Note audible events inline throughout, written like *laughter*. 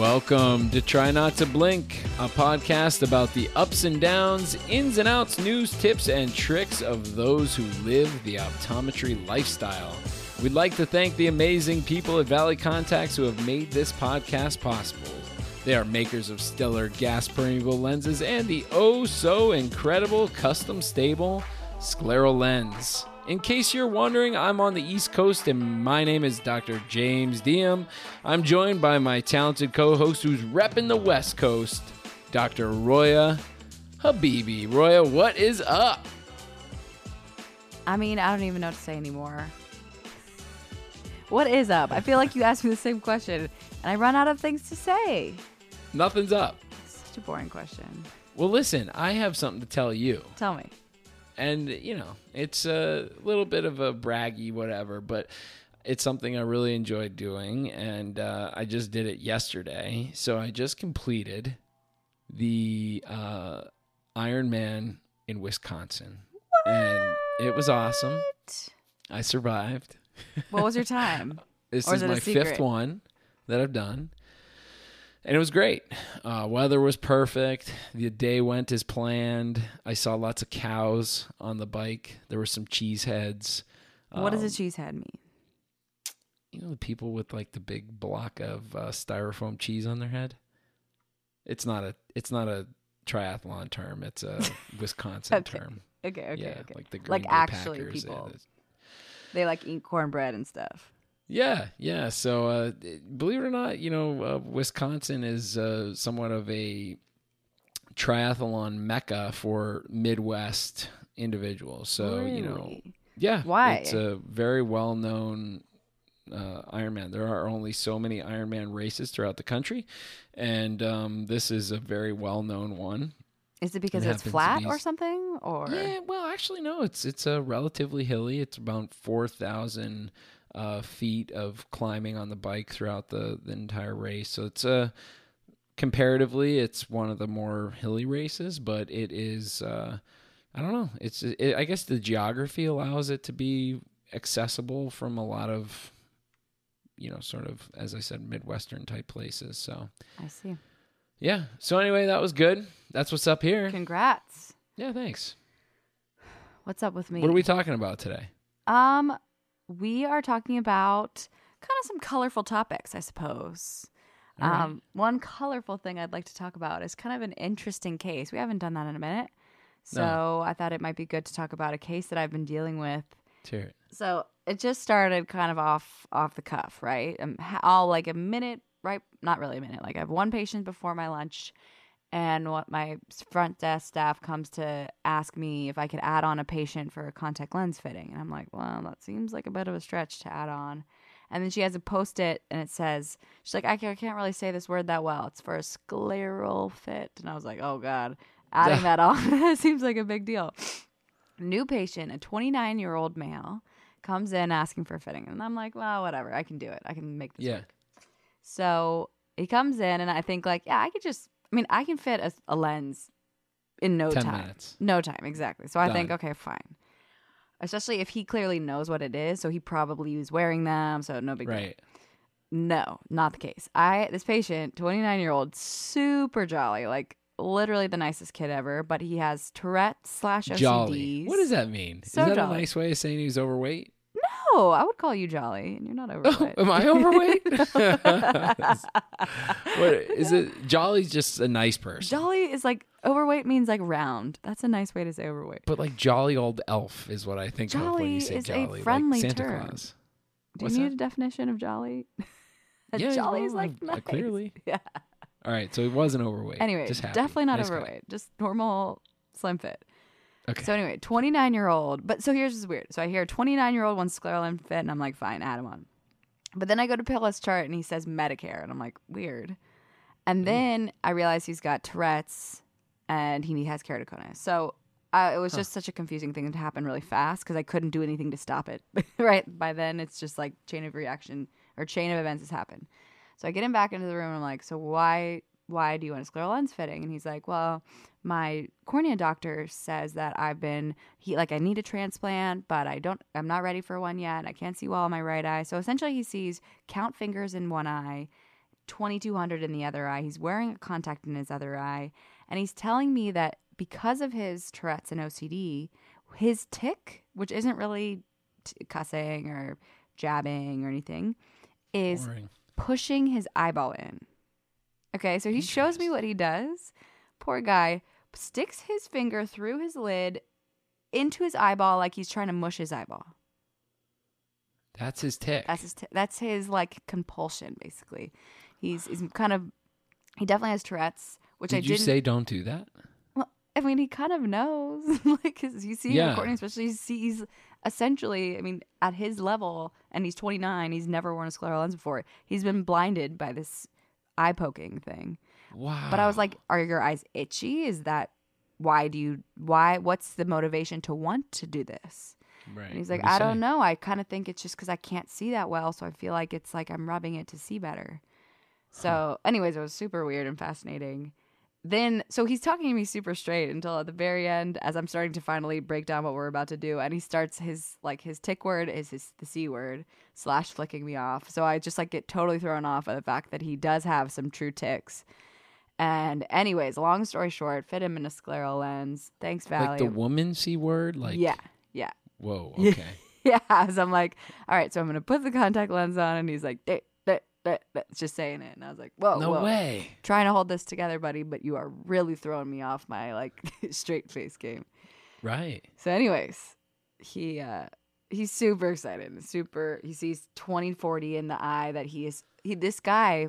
Welcome to Try Not to Blink, a podcast about the ups and downs, ins and outs, news, tips, and tricks of those who live the optometry lifestyle. We'd like to thank the amazing people at Valley Contax who have made this podcast possible. They are makers of stellar gas permeable lenses and the oh so incredible custom stable scleral lens. In case you're wondering, I'm on the East Coast and my name is Dr. James Diem. I'm joined by my talented co host who's repping the West Coast, Dr. Roya Habibi. Roya, what is up? I mean, I don't even know what to say anymore. What is up? I feel like you asked me the same question and I run out of things to say. Nothing's up. Such a boring question. Well, listen, I have something to tell you. Tell me. And you know it's a little bit of a braggy whatever but it's something i really enjoyed doing. And uh, i just did it yesterday. So i just completed the uh, Ironman in wisconsin. And it was awesome. I survived. What was your *laughs* time? this is my fifth one that i've done and it was great. Uh, weather was perfect. The day went as planned. I saw lots of cows on the bike. There were some cheese heads. what does Um, a cheese head mean? You know the people with like the big block of uh, styrofoam cheese on their head. It's not a. It's not a triathlon term. It's a *laughs* Wisconsin Okay. term. Okay, okay, yeah, okay. like the Green Like Bay actually Packers, people. They like eat cornbread and stuff. Yeah, yeah. So, uh, believe it or not, you know, uh, Wisconsin is uh, somewhat of a triathlon mecca for Midwest individuals. So, you know, yeah, Why? It's a very well known uh, Ironman. There are only so many Ironman races throughout the country, and um, this is a very well known one. Is it because It it's flat be or something? Or Yeah, well, actually, no. It's it's a relatively hilly. It's about four thousand uh, feet of climbing on the bike throughout the, the entire race. So it's a comparatively, it's one of the more hilly races, but it is. Uh, I don't know. It's it, I guess the geography allows it to be accessible from a lot of, you know, sort of as I said, midwestern type places. So I see. yeah. So anyway, that was good. That's what's up here. Congrats. Yeah. Thanks. What's up with me? What are we talking about today? Um, we are talking about kind of some colorful topics, I suppose. Right. Um, one colorful thing I'd like to talk about is kind of an interesting case. We haven't done that in a minute. So I thought it might be good to talk about a case that I've been dealing with. It. So it just started kind of off off the cuff, right? Um, all like a minute, right? Not really a minute. Like I have one patient before my lunch, and what my front desk staff comes to ask me if I could add on a patient for a contact lens fitting, and I'm like, well, that seems like a bit of a stretch to add on. And then she has a post it, and it says, she's like, I can't really say this word that well. It's for a scleral fit, and I was like, oh god, adding that on *laughs* *laughs* seems like a big deal. New patient, a 29 year old male, comes in asking for fitting. And I'm like, well, whatever. I can do it. I can make this Yeah. work. So he comes in, and I think, like, yeah, I could just, I mean, I can fit a, a lens in no 10 time. minutes. No time, exactly. So I think, okay, fine. Especially if he clearly knows what it is. So he probably was wearing them. So no big deal. Right. No, not the case. I this patient, 29 year old, super jolly, like literally the nicest kid ever, but he has Tourette's slash OCDs. Jolly. What does that mean? So is that jolly. a nice way of saying he's overweight? No, I would call you jolly, and you're not *laughs* overweight. am I overweight? *laughs* *laughs* what is it? Jolly's just a nice person. jolly is like overweight means like round. That's a nice way to say overweight. but like jolly old elf is what I think of when Jolly you say is a jolly. friendly like Santa term. Claus. Do What's you need that? a definition of jolly? A Yeah, jolly well, is like uh, nice. clearly. Yeah. All right, so he wasn't overweight. Anyway, just happy. definitely not Nice guy. overweight. Just normal slim fit. Okay. So anyway, 29 year old. But so here's what's weird. So I hear 29 year old wants scleral lens fit, and I'm like, fine, add him on. But then I go to pill list chart, and he says Medicare, and I'm like, weird. And then I realize he's got Tourette's, and he has keratoconus. So uh, it was just such a confusing thing to happen really fast because I couldn't do anything to stop it. *laughs* right by then, it's just like chain of reaction or chain of events has happened. So I get him back into the room, and I'm like, so why? Why do you want a scleral lens fitting? And he's like, well, my cornea doctor says that I've been he like I need a transplant, but I don't I'm not ready for one yet. I can't see well in my right eye. So essentially he sees count fingers in one eye, 2200 in the other eye. He's wearing a contact in his other eye. And he's telling me that because of his Tourette's and OCD, his tick, which isn't really t- cussing or jabbing or anything, is Boring. pushing his eyeball in. Okay, so he shows me what he does. Poor guy sticks his finger through his lid into his eyeball like he's trying to mush his eyeball. That's his tick. That's his. T- that's his like compulsion, basically. He's he's kind of. He definitely has Tourette's, which Did I you didn't. say don't do that? Well, I mean, he kind of knows, *laughs* like, 'cause you see him Yeah. recording, especially you see he's essentially, I mean, at his level, and he's 29. He's never worn a scleral lens before. He's been blinded by this eye poking thing. Wow. But I was like, are your eyes itchy? Is that why do you why? What's the motivation to want to do this? right. And he's like, I don't say? know. I kind of think it's just because I can't see that well, so I feel like it's like I'm rubbing it to see better. So, anyways, it was super weird and fascinating. Then, so he's talking to me super straight until at the very end, as I'm starting to finally break down what we're about to do, and he starts his like his tick word is his the c word slash flicking me off. So I just like get totally thrown off by the fact that he does have some true ticks. And anyways, long story short, fit him in a scleral lens. Thanks, Valley. Like the woman c word. Like yeah, yeah. Whoa. *laughs* Okay. *laughs* Yeah, so I'm like, all right, so I'm gonna put the contact lens on, and he's like, "Deh, deh, deh, deh," just saying it, and I was like, whoa, no whoa. way. trying to hold this together, buddy, but you are really throwing me off my like *laughs* straight face game. Right. So, anyways, he uh he's super excited, super. He sees 2040 in the eye that he is. He this guy.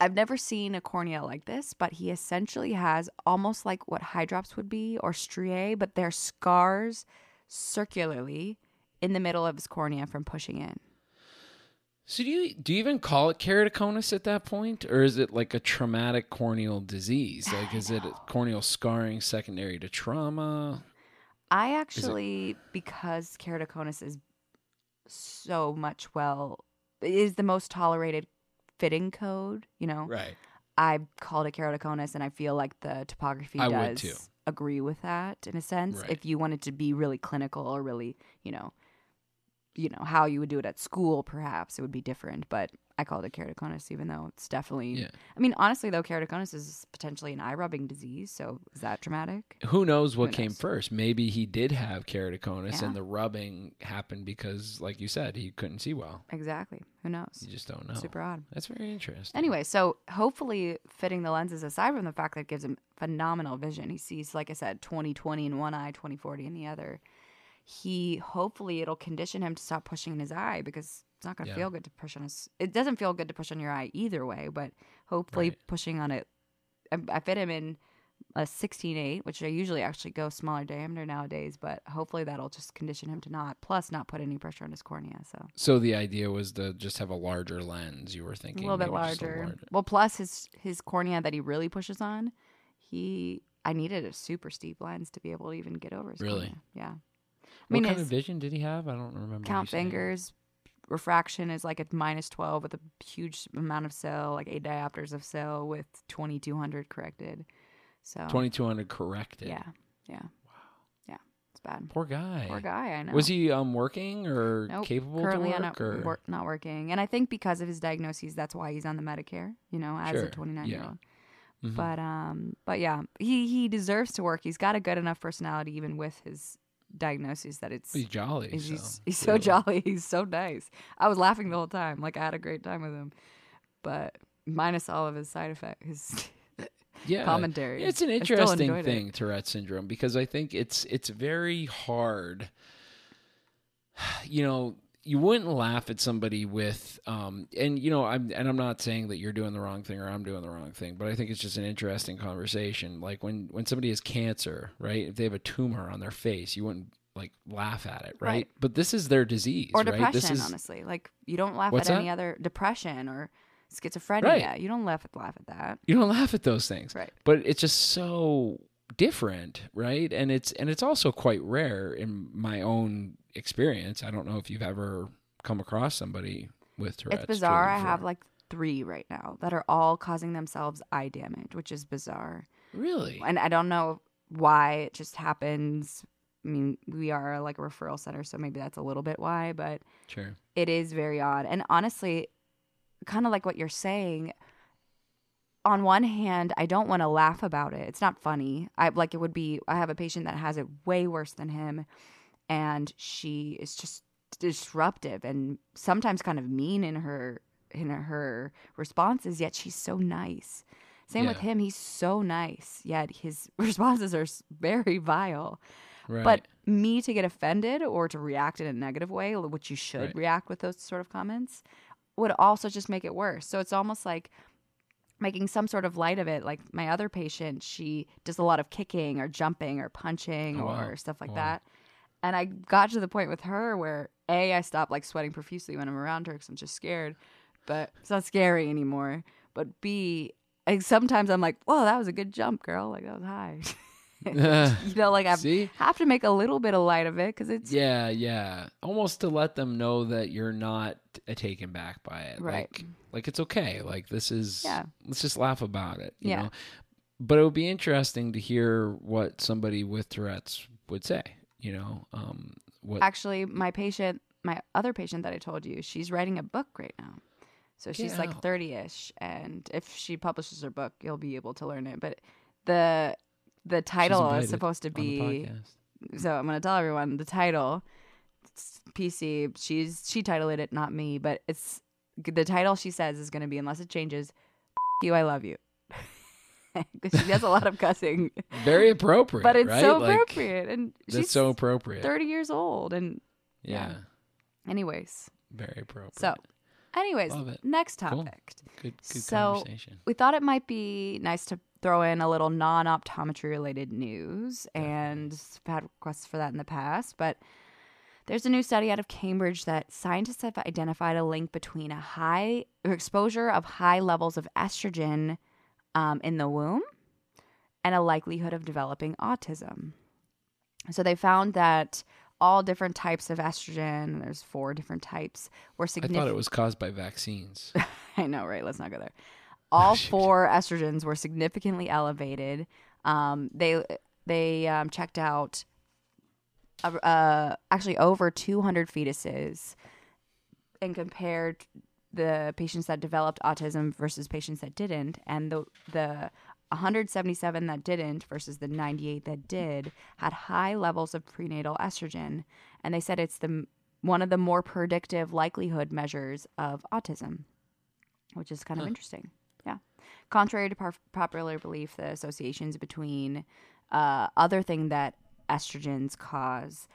I've never seen a cornea like this, but he essentially has almost like what hydrops would be or striae, but they're scars circularly in the middle of his cornea from pushing in. So do you do you even call it keratoconus at that point, or is it like a traumatic corneal disease? Like, is it corneal scarring secondary to trauma? I actually, because keratoconus is so much well, is the most tolerated fitting code, you know, Right. I called it keratoconus, and I feel like the topography I does agree with that in a sense. Right. If you wanted to be really clinical or really, you know, you know how you would do it at school, perhaps it would be different. But I call it keratoconus, even though it's definitely. Yeah. I mean, honestly, though, keratoconus is potentially an eye rubbing disease. So is that dramatic? Who knows what Who came knows? first? Maybe he did have keratoconus, Yeah. and the rubbing happened because, like you said, he couldn't see well. Exactly. Who knows? You just don't know. Super odd. That's very interesting. Anyway, so hopefully fitting the lenses aside from the fact that it gives him phenomenal vision. He sees, like I said, 20/20 in one eye, 20/40 in the other. He hopefully it'll condition him to stop pushing in his eye because it's not going to Yeah. feel good to push on his. It doesn't feel good to push on your eye either way, but hopefully Right. pushing on it. I, I fit him in a 16/8, which I usually actually go smaller diameter nowadays, but hopefully that'll just condition him to not, plus not put any pressure on his cornea. So So the idea was to just have a larger lens. You were thinking a little bit a larger. Well, plus his his cornea that he really pushes on, he I needed a super steep lens to be able to even get over his Really? cornea. Yeah. I What kind of vision did he have? I don't remember. count fingers refraction is like a minus 12 with a huge amount of cyl, like eight diopters of cyl with 2200 corrected. So 2200 corrected. Yeah. Yeah. Wow. Yeah. It's bad. Poor guy. Poor guy, I know. Was he um working or Nope, capable currently to not, work? or? wor- not working. And I think because of his diagnoses, that's why he's on the Medicare, you know, as Sure, a 29 year old. Mhm. But um, but yeah, he he deserves to work. He's got a good enough personality, even with his diagnoses, that it's He's jolly. he's so, he's, he's so jolly. *laughs* He's so nice. I was laughing the whole time, like I had a great time with him, but minus all of his side effects, his *laughs* Yeah. commentary. It's an interesting it. thing, Tourette syndrome, because I think it's it's very hard. *sighs* You know, you wouldn't laugh at somebody with, um, and you know, I'm and I'm not saying that you're doing the wrong thing or I'm doing the wrong thing, but I think it's just an interesting conversation. Like when when somebody has cancer, right? If they have a tumor on their face, you wouldn't like laugh at it, right? Right. But this is their disease, or right? depression. This is honestly, like you don't laugh at that? any other depression or schizophrenia. Right. You don't laugh at laugh at that. you don't laugh at those things. Right. but it's just so different right and it's and it's also quite rare in my own experience i don't know if you've ever come across somebody with tourette's it's bizarre. I have like three right now that are all causing themselves eye damage, which is bizarre. really and I don't know why it just happens. I mean, we are like a referral center, so maybe that's a little bit why, but sure it is very odd. And honestly, kind of like what you're saying, on one hand, I don't want to laugh about it. It's not funny. I like it would be. I have a patient that has it way worse than him, and she is just disruptive and sometimes kind of mean in her in her responses. Yet she's so nice. Same with him. He's so nice. Yet his *laughs* responses are very vile. Right. But me to get offended or to react in a negative way, which you should Right. react with those sort of comments, would also just make it worse. So it's almost like making some sort of light of it. Like my other patient, she does a lot of kicking or jumping or punching Oh, wow. or stuff like Wow. that. And I got to the point with her where A, I stopped like sweating profusely when I'm around her because I'm just scared. But it's not scary anymore. But B, like sometimes I'm like, whoa, that was a good jump, girl. Like that was high. *laughs* *laughs* you know, like I have to make a little bit of light of it because it's Yeah, yeah. Almost to let them know that you're not uh, taken back by it. Right. Like, like it's okay. Like this is. Yeah. Let's just laugh about it. You Yeah. know. But it would be interesting to hear what somebody with Tourette's would say. You know, um, what? actually my patient, my other patient that I told you, she's writing a book right now. So she's Get like 30ish and if she publishes her book, you'll be able to learn it. But the the title is supposed to be so I'm going to tell everyone the title. PC. She's she titled it, not me, but it's the title she says is going to be unless it changes. you, I love you. *laughs* Because she does a lot of cussing, Very appropriate. but it's right? so Like, appropriate, and she's so appropriate. 30 years old. And yeah. anyways, Very appropriate. so anyways, next Cool. topic. good, good so- conversation. We thought it might be nice to throw in a little non-optometry related news, and I've had requests for that in the past, but. There's a new study out of Cambridge that scientists have identified a link between a high exposure of high levels of estrogen um, in the womb and a likelihood of developing autism. So they found that all different types of estrogen, there's four different types, were significant. I thought it was caused by vaccines. *laughs* I know, right? Let's not go there. All *laughs* four estrogens were significantly elevated. Um, they they um, checked out uh, uh, actually over 200 fetuses and compared the patients that developed autism versus patients that didn't, and the the 177 that didn't versus the 98 that did had high levels of prenatal estrogen, and they said it's the one of the more predictive likelihood measures of autism, which is kind of interesting. Yeah, contrary to par- popular belief, the associations between uh, other thing that estrogens cause,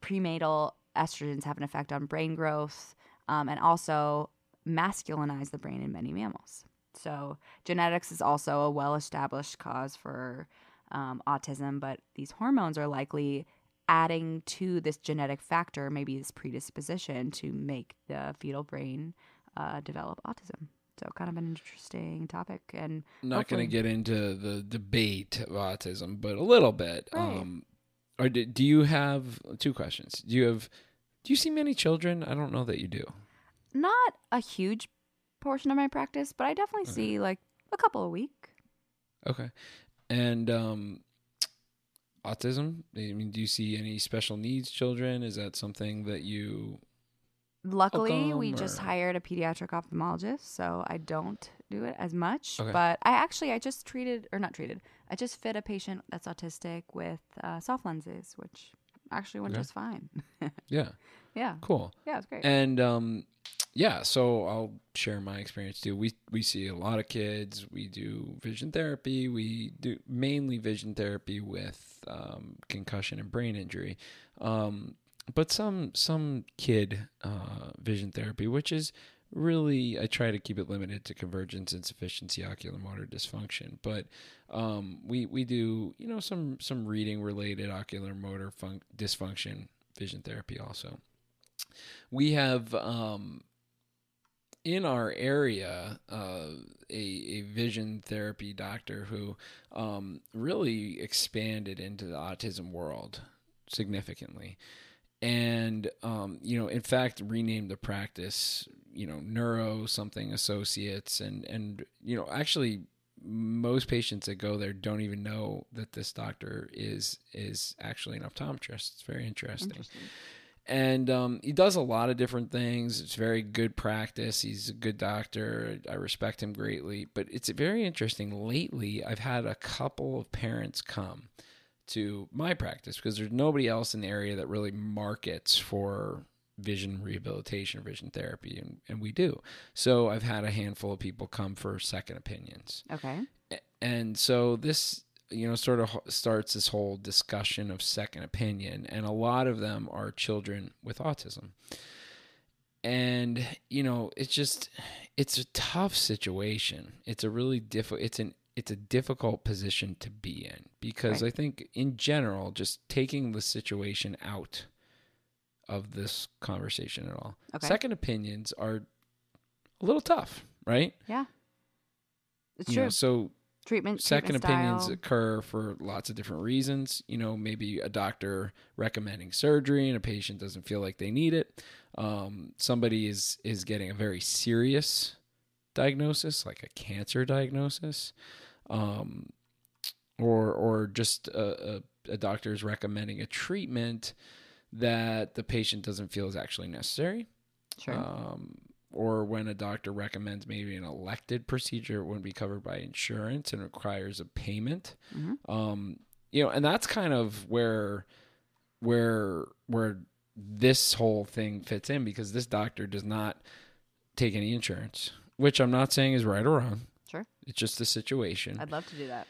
prenatal estrogens have an effect on brain growth, um, and also masculinize the brain in many mammals. So genetics is also a well-established cause for um, autism, but these hormones are likely adding to this genetic factor, maybe this predisposition to make the fetal brain uh, develop autism. So kind of an interesting topic, and not going to get into the debate of autism, but a little bit. Right. Um, or do, do you have two questions? Do you have? Do you see many children? I don't know that you do. Not a huge portion of my practice, but I definitely Okay. see like a couple a week. Okay, and um, autism. I mean, do you see any special needs children? Is that something that you? Luckily, we Welcome, just hired a pediatric ophthalmologist, so I don't do it as much. Okay. But I actually, I just treated, or not treated, I just fit a patient that's autistic with uh, soft lenses, which actually went Okay. just fine. *laughs* Yeah, yeah, cool. yeah, it's great. And um, yeah, so I'll share my experience too. We we see a lot of kids. We do vision therapy. We do mainly vision therapy with um, concussion and brain injury, um, but some some kid uh, vision therapy, which is really I try to keep it limited to convergence insufficiency ocular motor dysfunction. But um, we we do you know some some reading related ocular motor fun- dysfunction vision therapy also we have um, in our area uh, a, a vision therapy doctor who um, really expanded into the autism world significantly. And um, you know in fact renamed the practice you know neuro something associates. And and you know actually most patients that go there don't even know that this doctor is is actually an optometrist. It's very interesting. Interesting. And um, he does a lot of different things. It's very good practice. He's a good doctor. I respect him greatly. But it's very interesting. Lately, I've had a couple of parents come to my practice because there's nobody else in the area that really markets for vision rehabilitation, vision therapy, and, and we do. So I've had a handful of people come for second opinions. Okay. And so this you know sort of starts this whole discussion of second opinion and a lot of them are children with autism. And you know it's just it's a tough situation. It's a really difficult it's an it's a difficult position to be in because right. i think in general just taking the situation out of this conversation at all. Okay. second opinions are a little tough right? Yeah. It's you true. know, so treatment second treatment opinions style. occur for lots of different reasons you know maybe a doctor recommending surgery and a patient doesn't feel like they need it um, somebody is is getting a very serious diagnosis like a cancer diagnosis um, or or just a, a, a doctor is recommending a treatment that the patient doesn't feel is actually necessary sure. Um, or when a doctor recommends maybe an elected procedure, it wouldn't be covered by insurance and requires a payment. Mm-hmm. Um, you know, and that's kind of where where where this whole thing fits in because this doctor does not take any insurance, which I'm not saying is right or wrong. Sure. It's just the situation. I'd love to do that.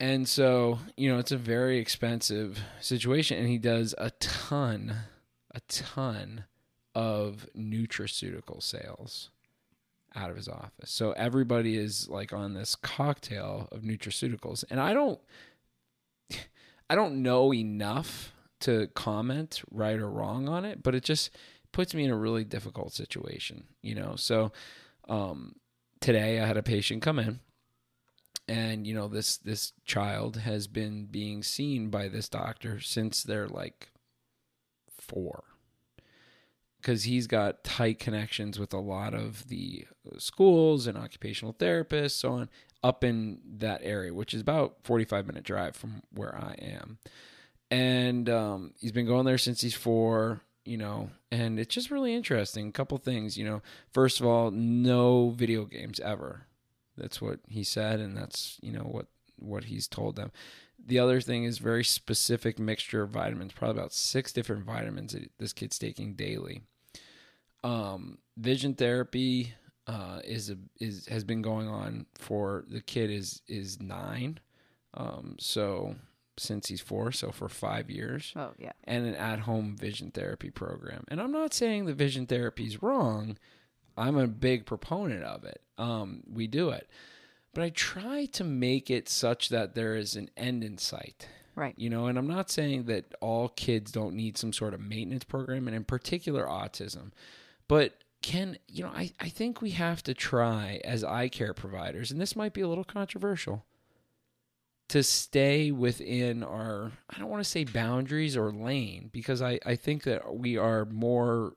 And so, you know, it's a very expensive situation and he does a ton a ton of nutraceutical sales out of his office. So everybody is like on this cocktail of nutraceuticals. And I don't *laughs* I don't know enough to comment right or wrong on it, but it just puts me in a really difficult situation, you know. So um today I had a patient come in and you know this this child has been being seen by this doctor since they're like 4 because he's got tight connections with a lot of the schools and occupational therapists, so on, up in that area, which is about 45 minute drive from where I am. And um, he's been going there since he's four, you know, and it's just really interesting. A couple things, you know. First of all, no video games ever. That's what he said, and that's you know what what he's told them. The other thing is very specific mixture of vitamins, probably about six different vitamins that this kid's taking daily. Um, vision therapy uh, is a, is has been going on for the kid is is nine, um, so since he's four, so for five years. Oh yeah, and an at home vision therapy program. And I'm not saying the vision therapy is wrong. I'm a big proponent of it. Um, we do it, but I try to make it such that there is an end in sight. Right. You know, and I'm not saying that all kids don't need some sort of maintenance program, and in particular, autism. But can, you know, I, I think we have to try as eye care providers, and this might be a little controversial, to stay within our, I don't want to say boundaries or lane, because I, I think that we are more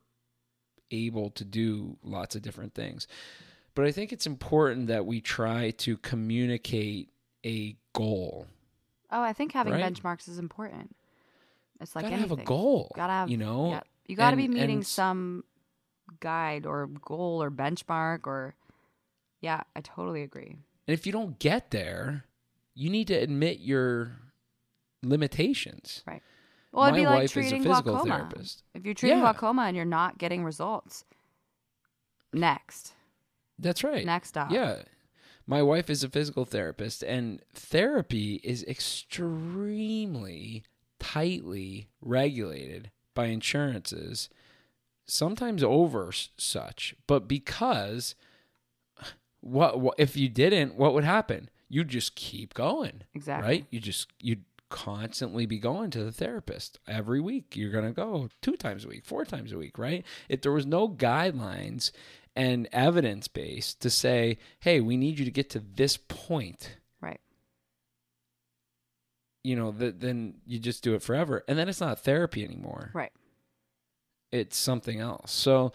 able to do lots of different things. But I think it's important that we try to communicate a goal. Oh, I think having right? benchmarks is important. It's like gotta anything. have a goal. Gotta have, you know, yeah. you got to be meeting and- some guide or goal or benchmark or. Yeah, I totally agree. And if you don't get there, you need to admit your limitations. Right. Well, it'd My be like wife is a treating physical glaucoma. therapist. If you're treating Yeah. glaucoma and you're not getting results, next, That's right. next stop. Yeah. My wife is a physical therapist, and therapy is extremely tightly regulated by insurances, sometimes over such. But because what, what if you didn't, what would happen? You just keep going, exactly. right? You just you'd constantly be going to the therapist every week. You're gonna go two times a week, four times a week, right? If there was no guidelines and evidence based to say, hey, we need you to get to this point, Right. you know, th- then you just do it forever. And then it's not therapy anymore. Right. It's something else. So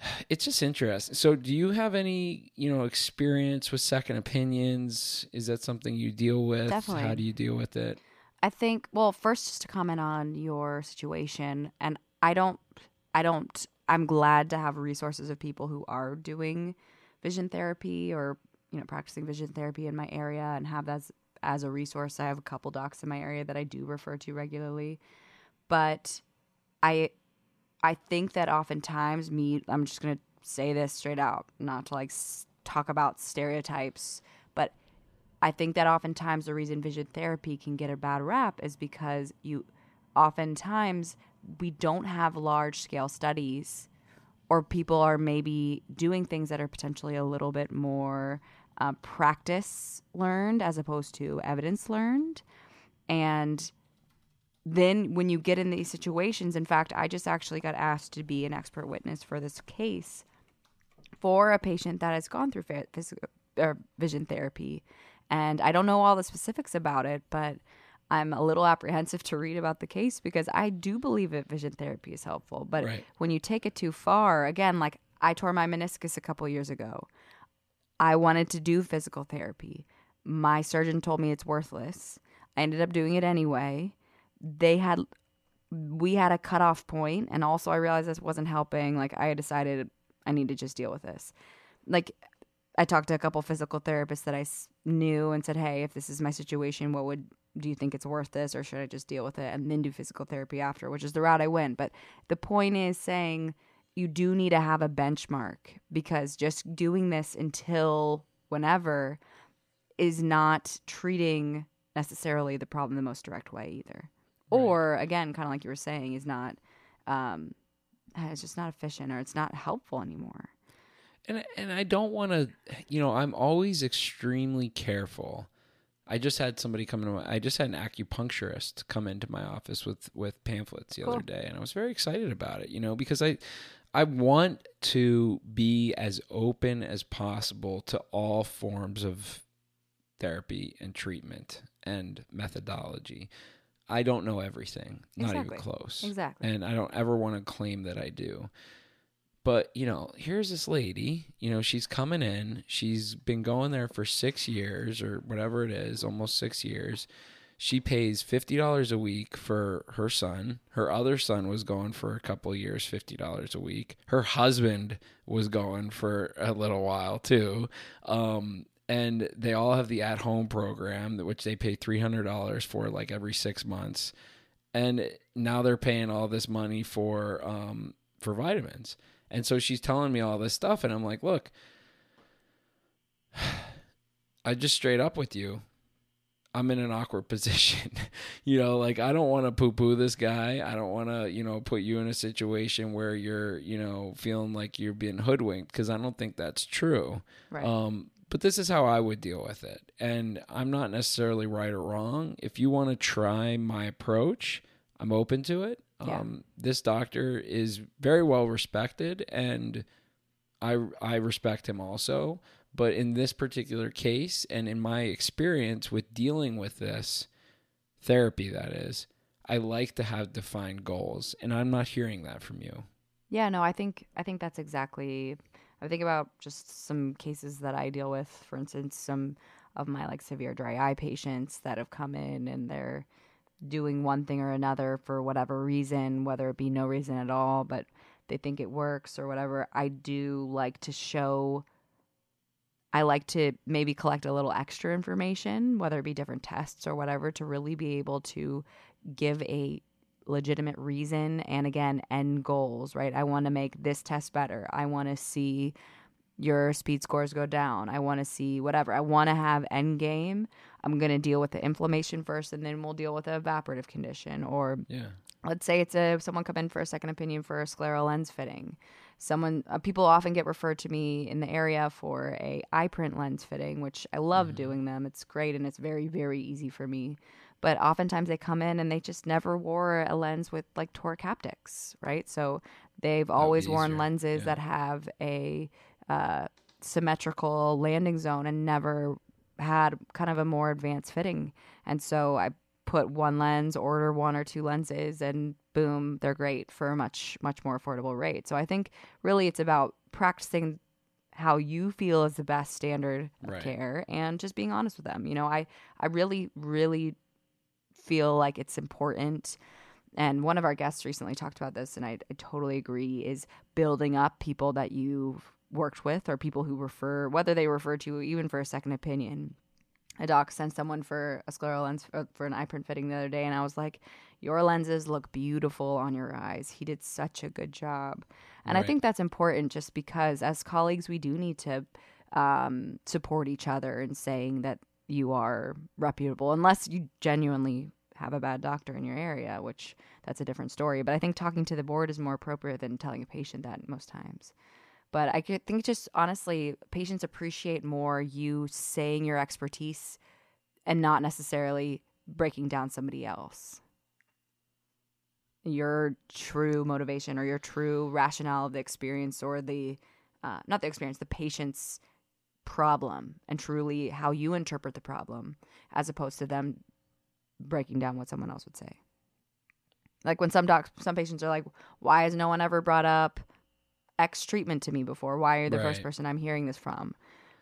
*sighs* it's just interesting. So do you have any, you know, experience with second opinions? Is that something you deal with? Definitely. How do you deal with it? I think well, first just to comment on your situation and I don't I don't I'm glad to have resources of people who are doing vision therapy or you know practicing vision therapy in my area and have that as, as a resource. I have a couple docs in my area that I do refer to regularly. But I I think that oftentimes me I'm just to say this straight out, not to like s- talk about stereotypes, but I think that oftentimes the reason vision therapy can get a bad rap is because you oftentimes we don't have large scale studies or people are maybe doing things that are potentially a little bit more uh, practice learned as opposed to evidence learned. And then when you get in these situations in fact i just actually got asked to be an expert witness for this case for a patient that has gone through or vision therapy. And i don't know all the specifics about it but i'm a little apprehensive to read about the case because i do believe that vision therapy is helpful. But Right. when you take it too far again like i tore my meniscus a couple years ago. I wanted to do physical therapy. My surgeon told me it's worthless. I ended up doing it anyway they had we had a cutoff point and also i realized this wasn't helping like i decided i need to just deal with this. Like i talked to a couple physical therapists that i knew and said hey if this is my situation what would do you think it's worth this or should i just deal with it? And then do physical therapy after which is the route i went. But the point is saying you do need to have a benchmark because just doing this until whenever is not treating necessarily the problem the most direct way either or again kind of like you were saying is not um it's just not efficient or it's not helpful anymore and and I don't want to, you know, I'm always extremely careful. I just had somebody come into my, I just had an acupuncturist come into my office with with pamphlets the Cool. other day, and I was very excited about it. You know, because I I want to be as open as possible to all forms of therapy and treatment and methodology. I don't know everything, not Exactly. even close. exactly And I don't ever want to claim that I do. But, you know, here's this lady, you know, she's coming in. She's been going there for six years or whatever it is, almost six years. She pays $50 a week for her son. Her other son was going for a couple of years, $50 a week. Her husband was going for a little while too. Um, and they all have the at home program, which they pay $300 for like every six months. And now they're paying all this money for um for vitamins. And so she's telling me all this stuff and i'm like look *sighs* i just straight up with you. I'm in an awkward *laughs* position. You know like i don't want to poo poo this guy. I don't want to you know put you in a situation where you're you know feeling like you're being hoodwinked because i don't think that's true. Right. Um, but this is how I would deal with it. And I'm not necessarily right or wrong. If you want to try my approach, I'm open to it. Yeah. Um, this doctor is very well respected, and I I respect him also. But in this particular case, and in my experience with dealing with this therapy, that is, I like to have defined goals, and I'm not hearing that from you. Yeah, no, I think I think that's exactly. I think about just some cases that I deal with. For instance, some of my like severe dry eye patients that have come in and they're doing one thing or another for whatever reason, whether it be no reason at all, but they think it works or whatever. I do like to show. I like to maybe collect a little extra information, whether it be different tests or whatever, to really be able to give a legitimate reason and again end goals right? I want to make this test better. I want to see your speed scores go down. I want to see whatever. I want to have end game i'm going to deal with the inflammation first and then we'll deal with the evaporative condition. Or Yeah. let's say it's a someone come in for a second opinion for a scleral lens fitting. Someone uh, people often get referred to me in the area for a EyePrint lens fitting which i love doing them. It's great and it's very very easy for me but oftentimes they come in and they just never wore a lens with like toric haptics right so they've always worn lenses yeah. that have a uh, symmetrical landing zone and never had kind of a more advanced fitting and so i put one lens, order one or two lenses, and boom, they're great for a much, much more affordable rate. So I think really it's about practicing how you feel is the best standard of Right. care and just being honest with them. You know, I, I really, really feel like it's important. And one of our guests recently talked about this, and I, I totally agree, is building up people that you've worked with or people who refer, whether they refer to you even for a second opinion. A doc sent someone for a scleral lens for, for an EyePrint fitting the other day, and I was like, Your lenses look beautiful on your eyes. He did such a good job. And Right. I think that's important just because as colleagues, we do need to um, support each other in saying that you are reputable, unless you genuinely have a bad doctor in your area, which that's a different story. But I think talking to the board is more appropriate than telling a patient that most times. But I think just honestly, patients appreciate more you saying your expertise and not necessarily breaking down somebody else. Your true motivation or your true rationale of the experience or the, uh, not the experience, the patient's problem and truly how you interpret the problem as opposed to them breaking down what someone else would say. Like when some docs, some patients are like, "Why has no one ever brought up X treatment to me before? Why are you the first person I'm hearing this from?"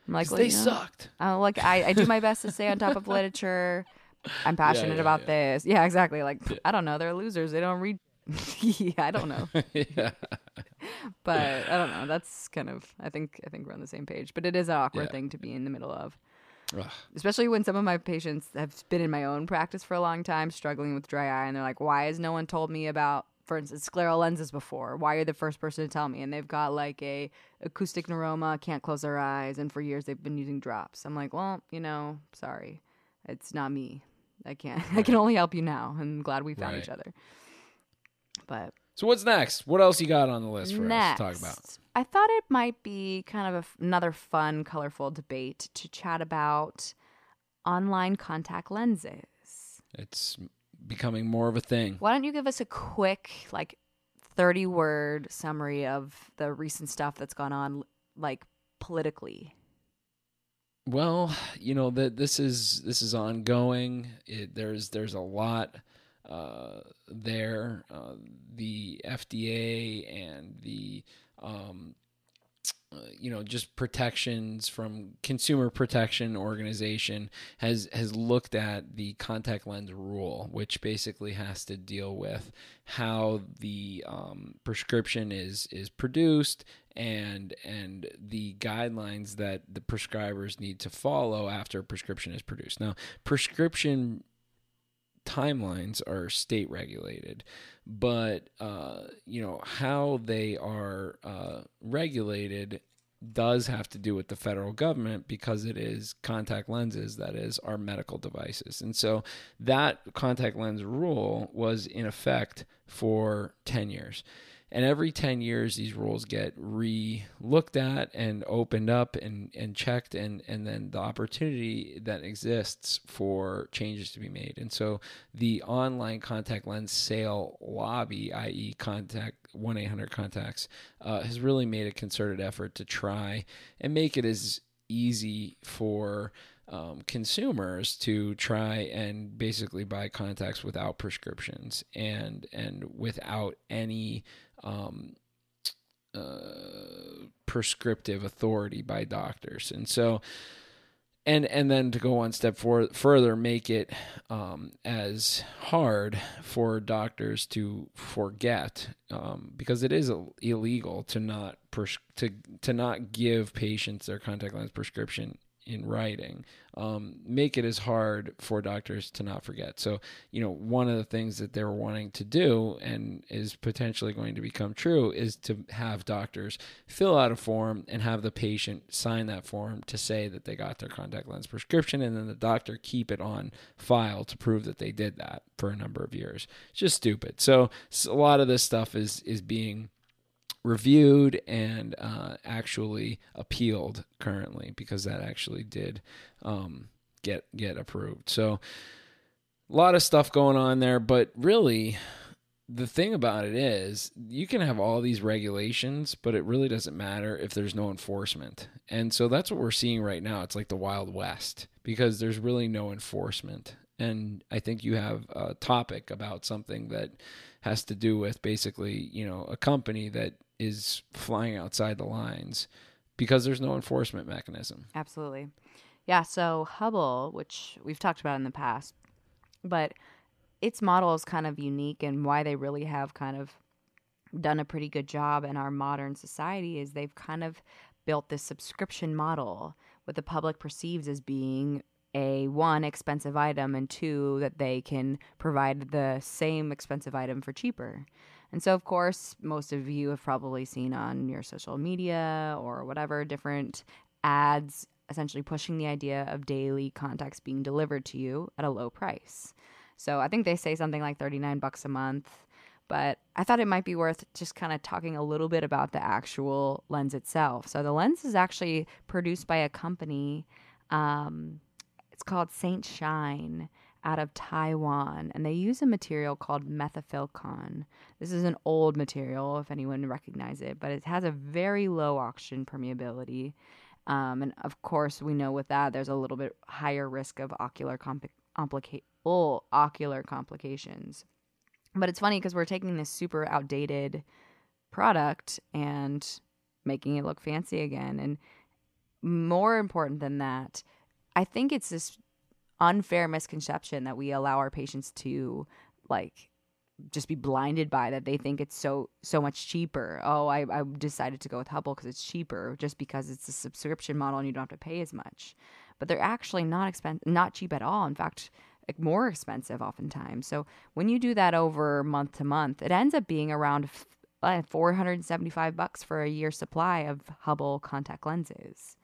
I'm like, well, they you know, sucked. uh, like I, I do my *laughs* best to stay on top of literature. I'm passionate yeah, about yeah. this. Yeah, exactly. Like I don't know, they're losers. They don't read. *laughs* yeah, I don't know, *laughs* yeah. *laughs* but I don't know. That's kind of. I think I think we're on the same page. But it is an awkward Yeah. thing to be in the middle of. Ugh. especially when some of my patients have been in my own practice for a long time struggling with dry eye and they're like why has no one told me about for instance scleral lenses before why are you the first person to tell me and they've got like a acoustic neuroma can't close their eyes and for years they've been using drops i'm like well you know sorry it's not me i can't *laughs* i can only help you now i'm glad we found each other but So what's next? What else you got on the list for Next, us to talk about? I thought it might be kind of a f another fun, colorful debate to chat about online contact lenses. It's becoming more of a thing. Why don't you give us a quick, like, 30 word summary of the recent stuff that's gone on, like, politically? Well, you know that this is this is ongoing. It, there's there's a lot there. Uh, the FDA and the um, uh, you know just protections from consumer protection organization has has looked at the contact lens rule which basically has to deal with how the um, prescription is is produced and and the guidelines that the prescribers need to follow after a prescription is produced now prescription timelines are state regulated, but uh, you know how they are uh, regulated does have to do with the federal government because it is contact lenses that is our medical devices. And so that contact lens rule was in effect for 10 years and every 10 years these rules get re looked at and opened up and, and checked and, and then the opportunity that exists for changes to be made. And so the online contact lens sale lobby i.e contact 1-800 contacts uh, has really made a concerted effort to try and make it as easy for um, consumers to try and basically buy contacts without prescriptions and and without any um, uh, prescriptive authority by doctors. And so, and and then to go one step for, further, make it um, as hard for doctors to forget um, because it is illegal to not pres- to to not give patients their contact lens prescription in writing um, make it as hard for doctors to not forget. So you know one of the things that they were wanting to do and is potentially going to become true is to have doctors fill out a form and have the patient sign that form to say that they got their contact lens prescription and then the doctor keep it on file to prove that they did that for a number of years. It's just stupid. So a lot of this stuff is is being reviewed and uh, actually appealed currently because that actually did um, get get approved. So a lot of stuff going on there, but really the thing about it is you can have all these regulations, but it really doesn't matter if there's no enforcement. And so that's what we're seeing right now. It's like the Wild West because there's really no enforcement. And I think you have a topic about something that has to do with basically, you know, a company that is flying outside the lines because there's no enforcement mechanism. Absolutely. Yeah, so Hubble, which we've talked about in the past, but its model is kind of unique and why they really have kind of done a pretty good job in our modern society is they've kind of built this subscription model what the public perceives as being a one expensive item and two that they can provide the same expensive item for cheaper. And so of course, most of you have probably seen on your social media or whatever different ads essentially pushing the idea of daily contacts being delivered to you at a low price. So I think they say something like 39 bucks a month, but I thought it might be worth just kind of talking a little bit about the actual lens itself. So the lens is actually produced by a company um, it's called Saint Shine out of Taiwan, and they use a material called methafilcon. This is an old material, if anyone recognizes it, but it has a very low oxygen permeability. Um, and of course, we know with that there's a little bit higher risk of ocular compli- complica- oh, ocular complications. But it's funny because we're taking this super outdated product and making it look fancy again. And more important than that, I think it's this unfair misconception that we allow our patients to like just be blinded by that they think it's so so much cheaper. Oh, I, I decided to go with Hubble because it's cheaper, just because it's a subscription model and you don't have to pay as much. But they're actually not expen- not cheap at all. In fact, more expensive oftentimes. So when you do that over month to month, it ends up being around uh, 475 bucks for a year supply of Hubble contact lenses.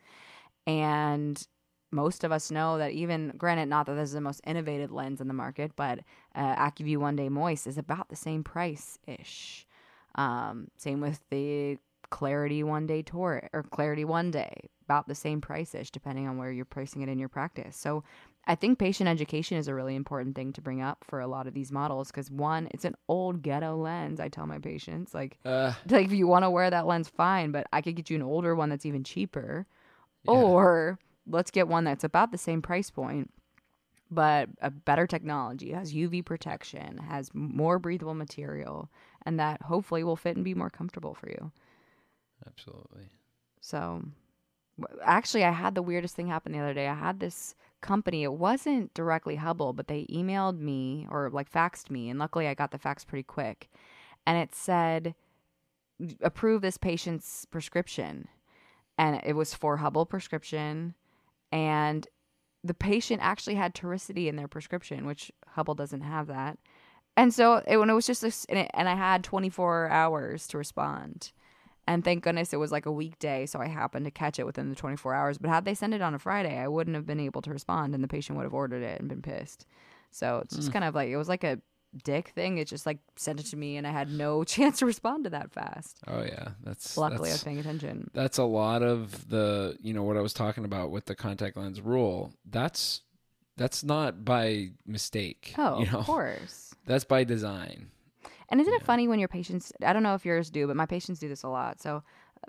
And most of us know that even granted not that this is the most innovative lens in the market but uh, acuvue one day moist is about the same price ish um, same with the Clariti one day tour or Clariti one day about the same price ish depending on where you're pricing it in your practice. So i think patient education is a really important thing to bring up for a lot of these models because one it's an old ghetto lens i tell my patients like Uh, *laughs* like if you want to wear that lens fine but i could get you an older one that's even cheaper. Yeah. or let's get one that's about the same price point but a better technology has uv protection has more breathable material and that hopefully will fit and be more comfortable for you. Absolutely. so actually i had the weirdest thing happen the other day. I had this company it wasn't directly hubble but they emailed me or like faxed me and luckily i got the fax pretty quick. And it said approve this patient's prescription. And it was for hubble prescription and the patient actually had toricity in their prescription which hubble doesn't have that. And so it, when it was just this and, it, and i had 24 hours to respond. And thank goodness it was like a weekday so i happened to catch it within the 24 hours. But had they sent it on a friday i wouldn't have been able to respond and the patient would have ordered it and been pissed. So it's just mm. kind of like it was like a dick thing it just like sent it to me and i had no *laughs* chance to respond to that fast Oh yeah, that's luckily i that's, was paying attention that's a lot of the you know what I was talking about with the contact lens rule. That's that's not by mistake. oh you know, of course *laughs* that's by design. And isn't it funny when your patients, I don't know if yours do, but my patients do this a lot. So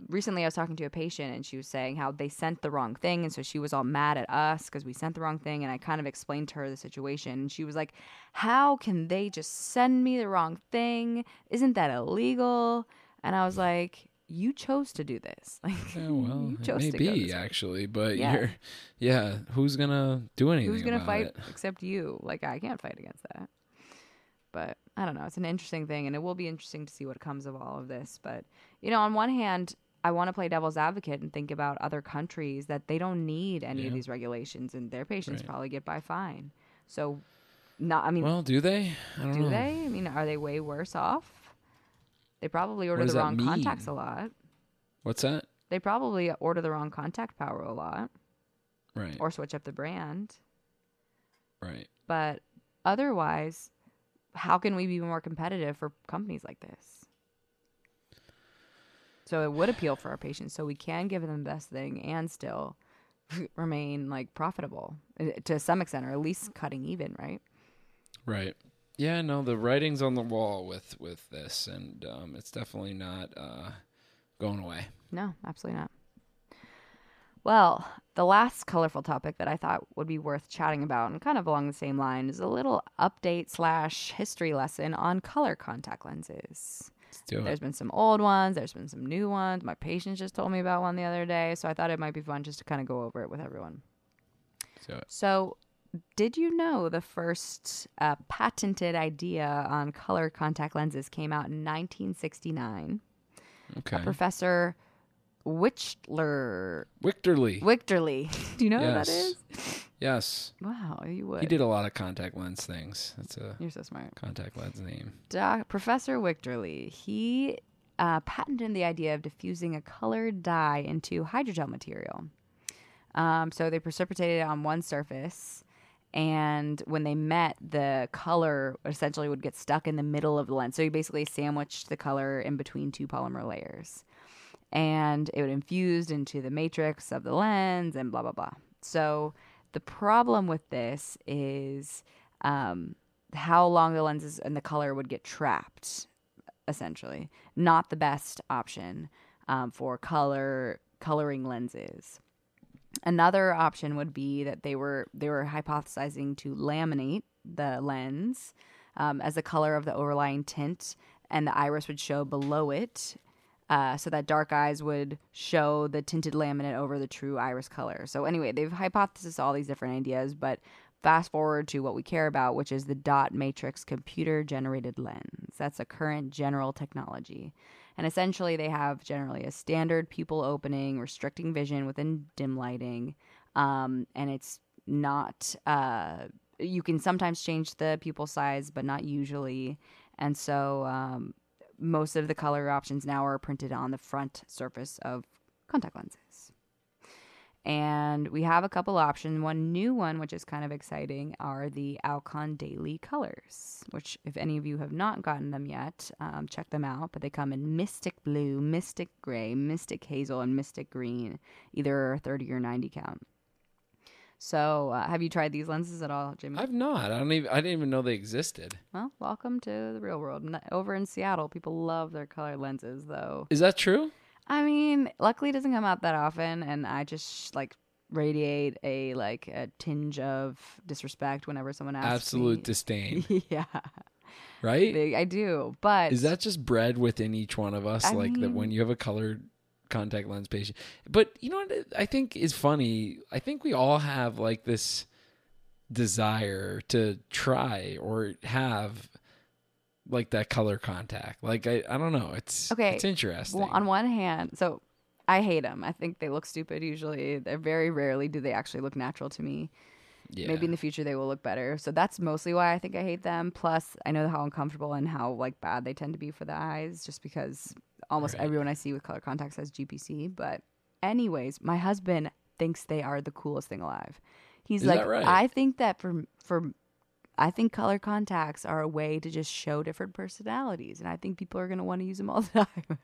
recently I was talking to a patient and she was saying how they sent the wrong thing. And so she was all mad at us because we sent the wrong thing. And I kind of explained to her the situation. And she was like, How can they just send me the wrong thing? Isn't that illegal? And I was like, You chose to do this. *laughs* Like, Yeah, well, you it chose may to go be actually, but Yeah. you're, yeah. Who's gonna do anything? Who's gonna fight it? except you? Like I can't fight against that. But I don't know. It's an interesting thing, and it will be interesting to see what comes of all of this. But you know, on one hand, I want to play devil's advocate and think about other countries that they don't need any Yeah. of these regulations, and their patients Right. probably get by fine. So, not. I mean, Well, do they? I don't do know. they? I mean, are they way worse off? They probably order the wrong contacts a lot. What's that? They probably order the wrong contact power a lot, Right. or switch up the brand. right. But otherwise, how can we be more competitive for companies like this? So it would appeal for our patients, so we can give them the best thing and still *laughs* remain like profitable uh, to some extent, or at least cutting even, right? Right. Yeah. No, the writing's on the wall with with this, and um, it's definitely not uh, going away. No, absolutely not. Well, the last colorful topic that I thought would be worth chatting about, and kind of along the same line, is a little update slash history lesson on color contact lenses. Let's do it. There's been some old ones, there's been some new ones. My patients just told me about one the other day, so I thought it might be fun just to kind of go over it with everyone. It. So, did you know the first uh, patented idea on color contact lenses came out in 1969? Okay. Professor Wichtler Wichterle. Wichterle. *laughs* Do you know who that Yes. is? Yes. Wow, you would. He did a lot of contact lens things. That's a You're so smart. contact lens name. Doc, Professor Wichterle, he uh, patented the idea of diffusing a colored dye into hydrogel material. Um, so they precipitated it on one surface, and when they met, the color essentially would get stuck in the middle of the lens. So you basically sandwiched the color in between two polymer layers, and it would infuse into the matrix of the lens, and blah blah blah. So the problem with this is um, how long the lenses and the color would get trapped essentially. Not the best option um, for color coloring lenses. Another option would be that they were they were hypothesizing to laminate the lens um, as the color of the overlying tint and the iris would show below it uh, so that dark eyes would show the tinted laminate over the true iris color. So anyway, they've hypothesized all these different ideas, but fast forward to what we care about, which is the dot matrix computer generated lens. That's a current general technology. And essentially, they have generally a standard pupil opening, restricting vision within dim lighting. Um, and it's not, uh, you can sometimes change the pupil size, but not usually. And so, um, most of the color options now are printed on the front surface of contact lenses. And we have a couple options. One new one, which is kind of exciting, are the Alcon Daily colors, which, if any of you have not gotten them yet, um, check them out. But they come in Mystic Blue, Mystic Gray, Mystic Hazel, and Mystic Green, either 30 or 90 count. So, uh, have you tried these lenses at all, Jimmy? I've not. I don't even. I didn't even know they existed. well, welcome to the real world. Over in Seattle, people love their color lenses, though. Is that true? I mean, luckily it doesn't come out that often, and I just like radiate a like a tinge of disrespect whenever someone asks Absolute me. disdain, *laughs* yeah, right? they, I do. But Is that just bred within each one of us? I like that when you have a colored contact lens patient. But you know what I think is funny? I think we all have like this desire to try or have like that color contact. Like I, I don't know. It's Okay, It's interesting. well, on one hand, so I hate them. I think they look stupid. Usually, they're very rarely do they actually look natural to me. yeah. Maybe in the future they will look better. So that's mostly why I think I hate them. Plus, I know how uncomfortable and how like bad they tend to be for the eyes, just because almost Right. everyone I see with color contacts has GPC. But anyways, my husband thinks they are the coolest thing alive. He's Is like, right? I think that for for I think color contacts are a way to just show different personalities, and I think people are gonna want to use them all the *laughs* time.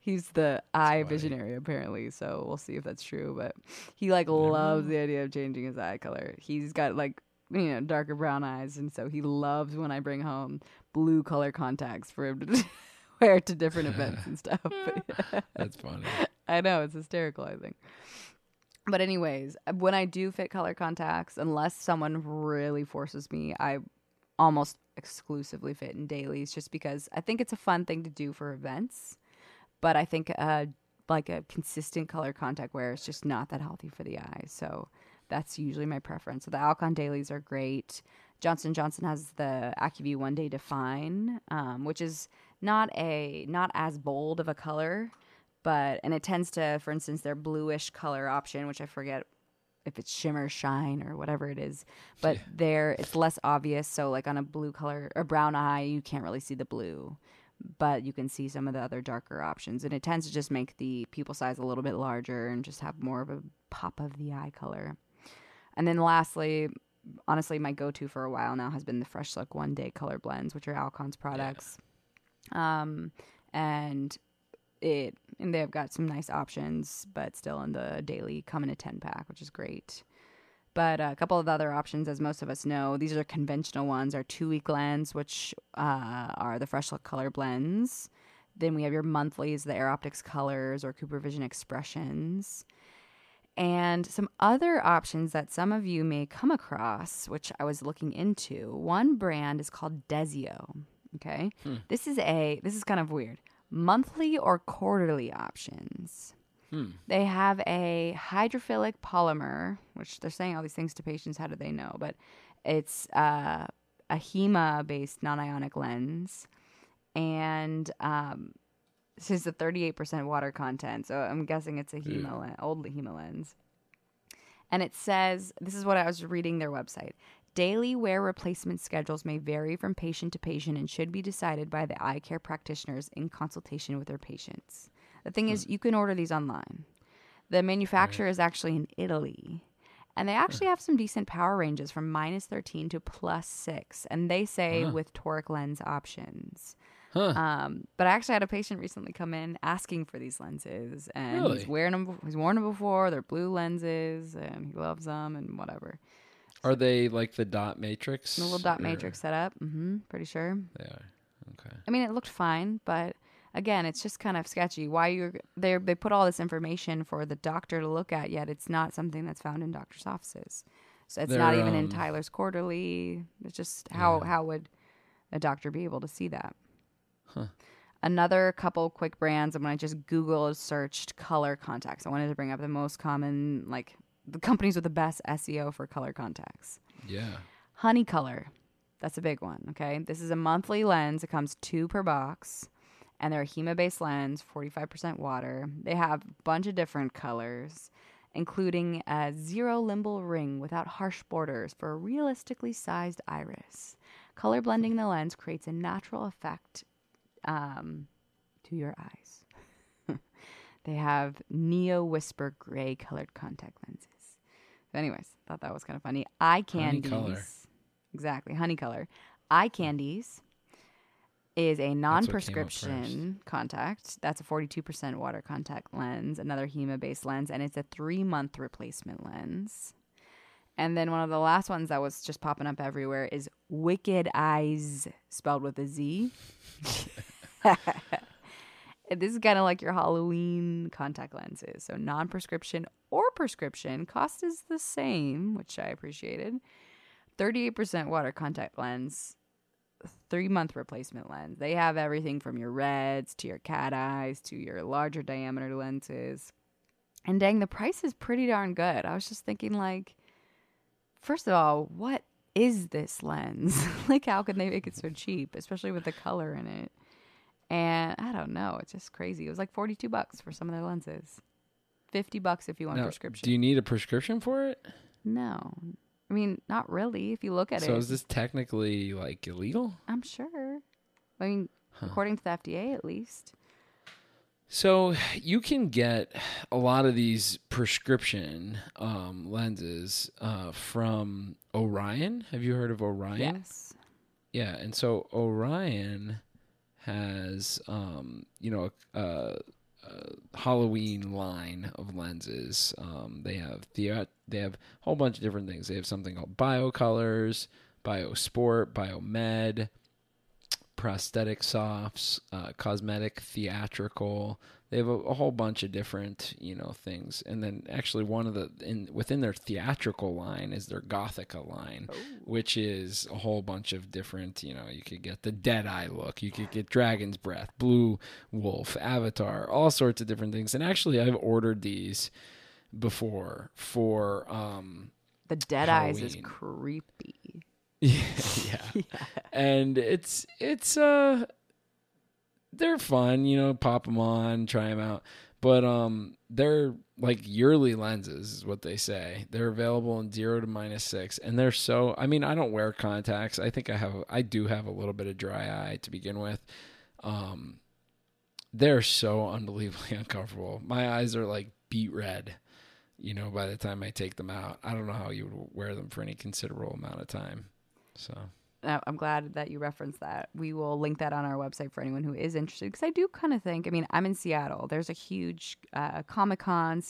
He's the eye visionary apparently, so we'll see if that's true. But he like loves know. the idea of changing his eye color. He's got like you know darker brown eyes, and so he loves when I bring home blue color contacts for him to *laughs* wear to different events and stuff. But *laughs* That's funny. *laughs* I know it's hysterical. I think. But anyways, when I do fit color contacts, unless someone really forces me, I almost exclusively fit in dailies, just because I think it's a fun thing to do for events. But I think uh, like a consistent color contact wear is just not that healthy for the eyes. So that's usually my preference. So the Alcon dailies are great. Johnson Johnson has the Acuvue One Day Define, um, which is not a not as bold of a color, but and it tends to, for instance, their bluish color option, which I forget if it's shimmer shine or whatever it is, but Yeah. there it's less obvious. So like on a blue color or brown eye, you can't really see the blue, but you can see some of the other darker options, and it tends to just make the pupil size a little bit larger and just have more of a pop of the eye color. And then lastly, honestly, my go-to for a while now has been the Fresh Look One Day Color Blends, which are Alcon's products. Um, and it and they've got some nice options, but still in the daily come in a ten pack, which is great. But a couple of other options, as most of us know, these are conventional ones. Are two week blends, which uh, are the Fresh Look Color Blends. Then we have your monthlies, the Air Optix Colors or Cooper Vision Expressions and some other options that some of you may come across, which I was looking into. One brand is called Desio. Okay, this is a this is kind of weird monthly or quarterly options. Hmm. They have a hydrophilic polymer, which they're saying all these things to patients. How do they know? But it's uh, a HEMA based non ionic lens. And um, this is a 38% water content. So I'm guessing it's a HEMA len- old HEMA lens. And it says this is what I was reading their website. Daily wear replacement schedules may vary from patient to patient and should be decided by the eye care practitioners in consultation with their patients. The thing is, you can order these online. The manufacturer is actually in Italy. And they actually have some decent power ranges from minus 13 to plus 6. And they say Wow. with toric lens options. Huh. Um, but I actually had a patient recently come in asking for these lenses, and Really? he's wearing them. He's worn them before. They're blue lenses, and he loves them, and whatever. Are they like the dot matrix? The little dot or- matrix setup. Mm-hmm. Pretty sure. They are. Okay. I mean, it looked fine, but again, it's just kind of sketchy. Why you're they they put all this information for the doctor to look at, yet it's not something that's found in doctors' offices. So it's not They're, even in um, Tyler's quarterly. It's just how Yeah. how would a doctor be able to see that? Huh. Another couple quick brands. And when I just Googled searched color contacts, I wanted to bring up the most common like the companies with the best SEO for color contacts. Yeah. Honey Color. That's a big one. Okay. This is a monthly lens. It comes two per box. And they're a HEMA based lens, 45% water. They have a bunch of different colors, including a zero limbal ring without harsh borders for a realistically sized iris. Color blending the lens creates a natural effect um, to your eyes. *laughs* they have Neo Whisper gray colored contact lenses. Anyways, thought that was kind of funny. Eye Honey candies. color. Exactly, honey color. Eye candies is a what came up non-prescription contact. That's a 42% water contact lens, another HEMA-based lens, and it's a three-month replacement lens. And then one of the last ones that was just popping up everywhere is Wicked Eyez, spelled with a Z. *laughs* *laughs* this is kind of like your Halloween contact lenses. So non prescription or prescription, cost is the same, which I appreciated. 38% water contact lens, three month replacement lens. They have everything from your reds to your cat eyes to your larger diameter lenses. And dang, the price is pretty darn good. I was just thinking, like, first of all, what is this lens? *laughs* like, how can they make it so cheap, especially with the color in it? And I don't know. It's just crazy. It was like 42 bucks for some of their lenses. 50 bucks if you want Now, prescription. do you need a prescription for it? no. I mean, not really. If you look at it. so it, is this technically like illegal? I'm sure. I mean, according to the FDA, at least. So you can get a lot of these prescription um, lenses uh, from Orion. Have you heard of Orion? Yes. Yeah, and so Orion has, um, you know, a, a, a Halloween line of lenses. Um, they have the they have a whole bunch of different things. They have something called BioColors, BioSport, BioMed, prosthetic softs, uh, cosmetic, theatrical. They have a, a whole bunch of different, you know, things. And then actually one of the in within their theatrical line is their Gothika line, which is a whole bunch of different, you know, you could get the Dead Eye look, you could get Dragon's Breath, Blue Wolf, Avatar, all sorts of different things. And actually I've ordered these before for um The dead eyes is creepy. *laughs* yeah, yeah. *laughs* and it's it's uh they're fun you know pop them on try them out. But um they're like yearly lenses is what they say. They're available in zero to minus six and they're so i mean i don't wear contacts. I think i have i do have a little bit of dry eye to begin with. Um they're so unbelievably *laughs* uncomfortable. My eyes are like beet red you know by the time i take them out. I don't know how you would wear them for any considerable amount of time so Uh, I'm glad that you referenced that. We will link that on our website for anyone who is interested. Because I do kind of think, I mean, I'm in Seattle. There's a huge uh, Comic Con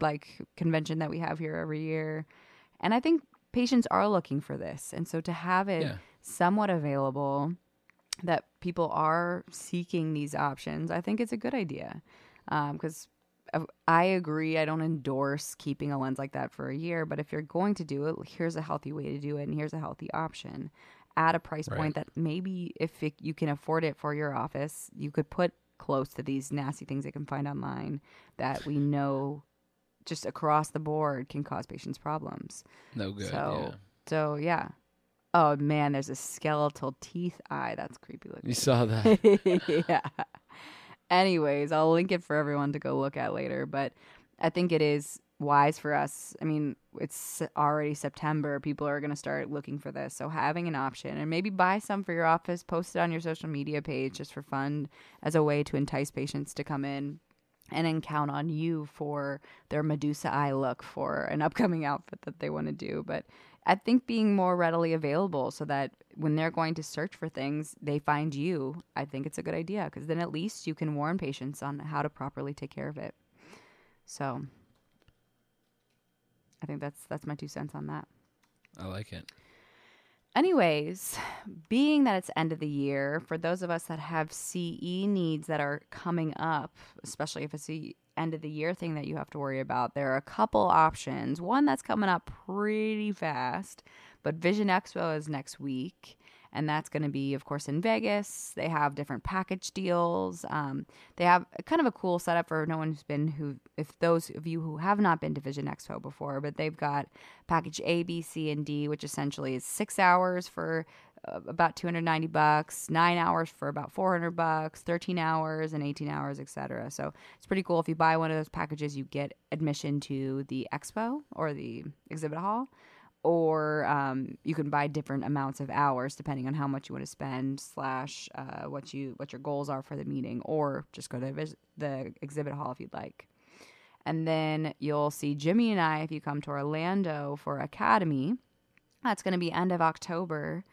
like convention that we have here every year, and I think patients are looking for this. And so to have it Yeah. somewhat available, that people are seeking these options, I think it's a good idea. Because I agree. I don't endorse keeping a lens like that for a year, but if you're going to do it, here's a healthy way to do it, and here's a healthy option at a price Right. point that maybe if it, you can afford it for your office, you could put close to these nasty things they can find online that we know just across the board can cause patients problems. No good. so, yeah. so yeah. Oh man, there's a skeletal teeth eye. That's creepy looking. You saw that. *laughs* yeah. Anyways, I'll link it for everyone to go look at later. But I think it is wise for us. I mean, it's already September. People are going to start looking for this. So having an option and maybe buy some for your office, post it on your social media page just for fun as a way to entice patients to come in and then count on you for their Medusa eye look for an upcoming *laughs* outfit that they want to do. But I think being more readily available so that when they're going to search for things, they find you. I think it's a good idea because then at least you can warn patients on how to properly take care of it. So I think that's that's my two cents on that. I like it. Anyways, being that it's end of the year, for those of us that have CE needs that are coming up, especially if it's the end of the year thing that you have to worry about, there are a couple options. One that's coming up pretty fast, but Vision Expo is next week and that's going to be, of course, in Vegas. They have different package deals. Um, they have kind of a cool setup for no one who's been who, if those of you who have not been to Vision Expo before, but they've got package A, B, C, and D, which essentially is six hours for about 290 bucks, nine hours for about 400 bucks, 13 hours and 18 hours, etc. So it's pretty cool. If you buy one of those packages, you get admission to the expo or the exhibit hall or um, you can buy different amounts of hours depending on how much you want to spend slash uh, what you what your goals are for the meeting or just go to the exhibit hall if you'd like and then you'll see jimmy and i if you come to orlando for academy that's going to be end of october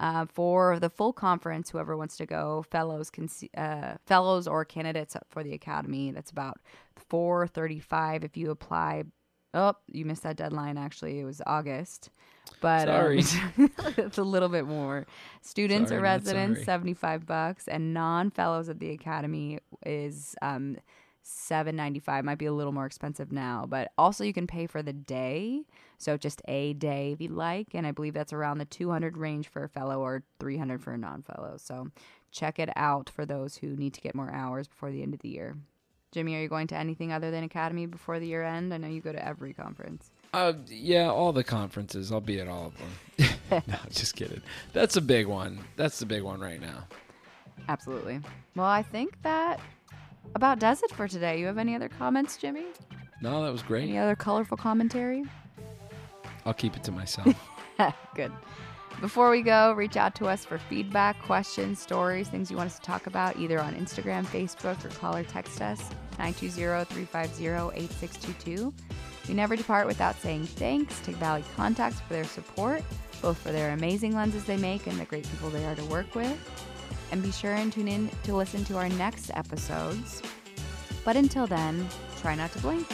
uh, for the full conference whoever wants to go fellows can see, uh, fellows or candidates for the academy that's about 435 if you apply Oh, you missed that deadline. Actually, it was August, but Sorry. um, *laughs* it's a little bit more. Students Sorry, or residents, seventy-five bucks, and non-fellows at the academy is um, seven ninety-five. Might be a little more expensive now, but also you can pay for the day, so just a day if you like, and I believe that's around the two hundred range for a fellow or three hundred for a non-fellow. So check it out for those who need to get more hours before the end of the year. Jimmy, are you going to anything other than Academy before the year end? I know you go to every conference. Uh, yeah, all the conferences. I'll be at all of them. *laughs* no, just kidding. That's a big one. That's the big one right now. Absolutely. Well, I think that about does it for today. You have any other comments, Jimmy? No, that was great. Any other colorful commentary? I'll keep it to myself. *laughs* Good. Before we go, reach out to us for feedback, questions, stories, things you want us to talk about, either on Instagram, Facebook, or call or text us 920-350-8622. We never depart without saying thanks to Valley Contax for their support, both for their amazing lenses they make and the great people they are to work with. And be sure and tune in to listen to our next episodes. But until then, try not to blink.